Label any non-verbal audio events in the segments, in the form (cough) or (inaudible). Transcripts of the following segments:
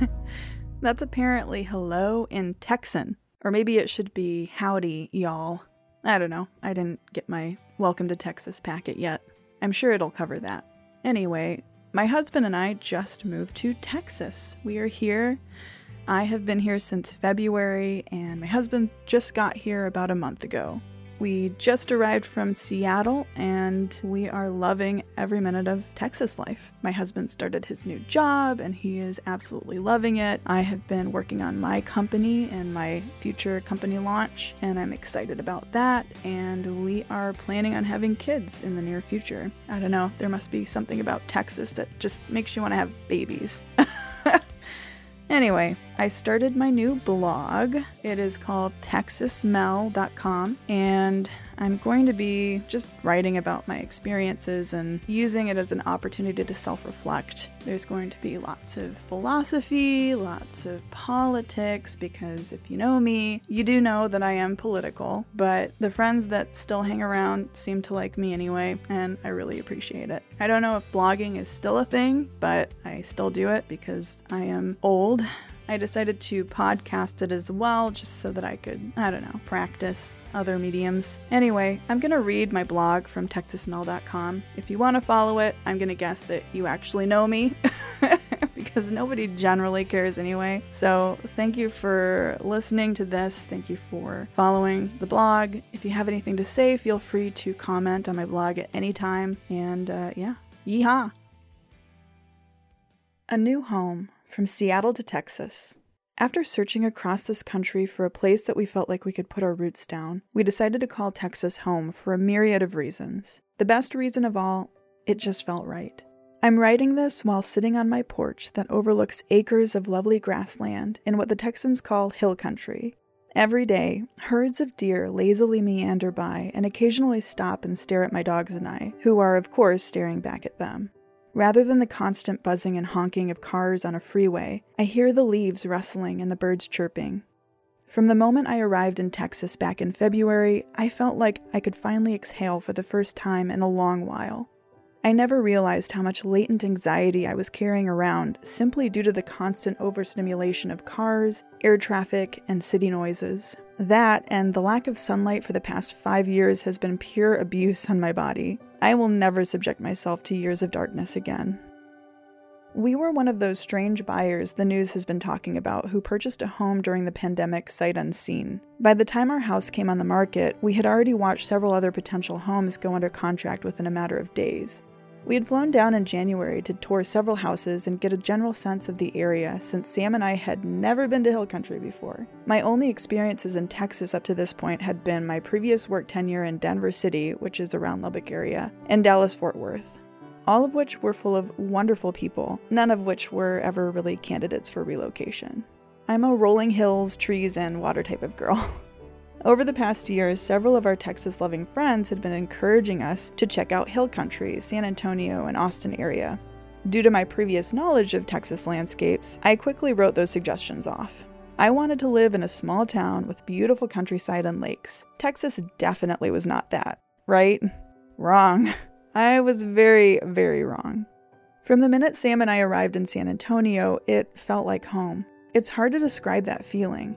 (laughs) That's apparently hello in Texan. Or maybe it should be howdy, y'all. I don't know. I didn't get my Welcome to Texas packet yet. I'm sure it'll cover that. Anyway, my husband and I just moved to Texas. We are here. I have been here since February, and my husband just got here about a month ago. We just arrived from Seattle and we are loving every minute of Texas life. My husband started his new job and he is absolutely loving it. I have been working on my company and my future company launch, and I'm excited about that. And we are planning on having kids in the near future. I don't know, there must be something about Texas that just makes you want to have babies. (laughs) Anyway, I started my new blog. It is called texasmel.com and I'm going to be just writing about my experiences and using it as an opportunity to self reflect. There's going to be lots of philosophy, lots of politics, because if you know me, you do know that I am political, but the friends that still hang around seem to like me anyway, and I really appreciate it. I don't know if blogging is still a thing, but I still do it because I am old I decided to podcast it as well, just so that I could, I don't know, practice other mediums. Anyway, I'm gonna read my blog from texasmel.com. If you wanna follow it, I'm gonna guess that you actually know me. (laughs) because nobody generally cares anyway. So, thank you for listening to this. Thank you for following the blog. If you have anything to say, feel free to comment on my blog at any time. And uh, yeah, yeehaw! A new home from Seattle to Texas. After searching across this country for a place that we felt like we could put our roots down, we decided to call Texas home for a myriad of reasons. The best reason of all, it just felt right. I'm writing this while sitting on my porch that overlooks acres of lovely grassland in what the Texans call hill country. Every day, herds of deer lazily meander by and occasionally stop and stare at my dogs and I, who are, of course, staring back at them. Rather than the constant buzzing and honking of cars on a freeway, I hear the leaves rustling and the birds chirping. From the moment I arrived in Texas back in February, I felt like I could finally exhale for the first time in a long while. I never realized how much latent anxiety I was carrying around simply due to the constant overstimulation of cars, air traffic, and city noises. That and the lack of sunlight for the past five years has been pure abuse on my body. I will never subject myself to years of darkness again. We were one of those strange buyers the news has been talking about who purchased a home during the pandemic sight unseen. By the time our house came on the market, we had already watched several other potential homes go under contract within a matter of days. We had flown down in January to tour several houses and get a general sense of the area since Sam and I had never been to Hill Country before. My only experiences in Texas up to this point had been my previous work tenure in Denver City, which is around Lubbock area, and Dallas Fort Worth. All of which were full of wonderful people, none of which were ever really candidates for relocation. I'm a rolling hills, trees, and water type of girl. (laughs) Over the past year, several of our Texas loving friends had been encouraging us to check out Hill Country, San Antonio, and Austin area. Due to my previous knowledge of Texas landscapes, I quickly wrote those suggestions off. I wanted to live in a small town with beautiful countryside and lakes. Texas definitely was not that, right? Wrong. (laughs) I was very, very wrong. From the minute Sam and I arrived in San Antonio, it felt like home. It's hard to describe that feeling.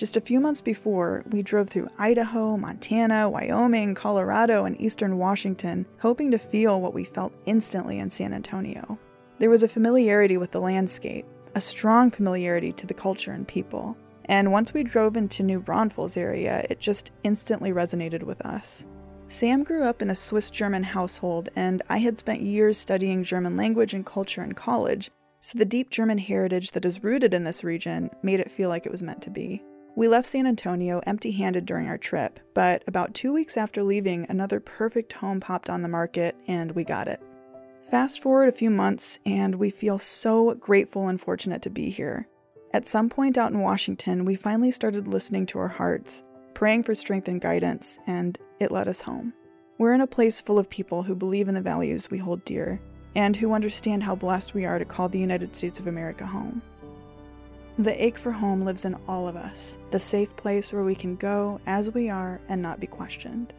Just a few months before, we drove through Idaho, Montana, Wyoming, Colorado, and eastern Washington, hoping to feel what we felt instantly in San Antonio. There was a familiarity with the landscape, a strong familiarity to the culture and people. And once we drove into New Braunfels area, it just instantly resonated with us. Sam grew up in a Swiss German household, and I had spent years studying German language and culture in college, so the deep German heritage that is rooted in this region made it feel like it was meant to be. We left San Antonio empty handed during our trip, but about two weeks after leaving, another perfect home popped on the market and we got it. Fast forward a few months, and we feel so grateful and fortunate to be here. At some point out in Washington, we finally started listening to our hearts, praying for strength and guidance, and it led us home. We're in a place full of people who believe in the values we hold dear, and who understand how blessed we are to call the United States of America home. The ache for home lives in all of us, the safe place where we can go as we are and not be questioned.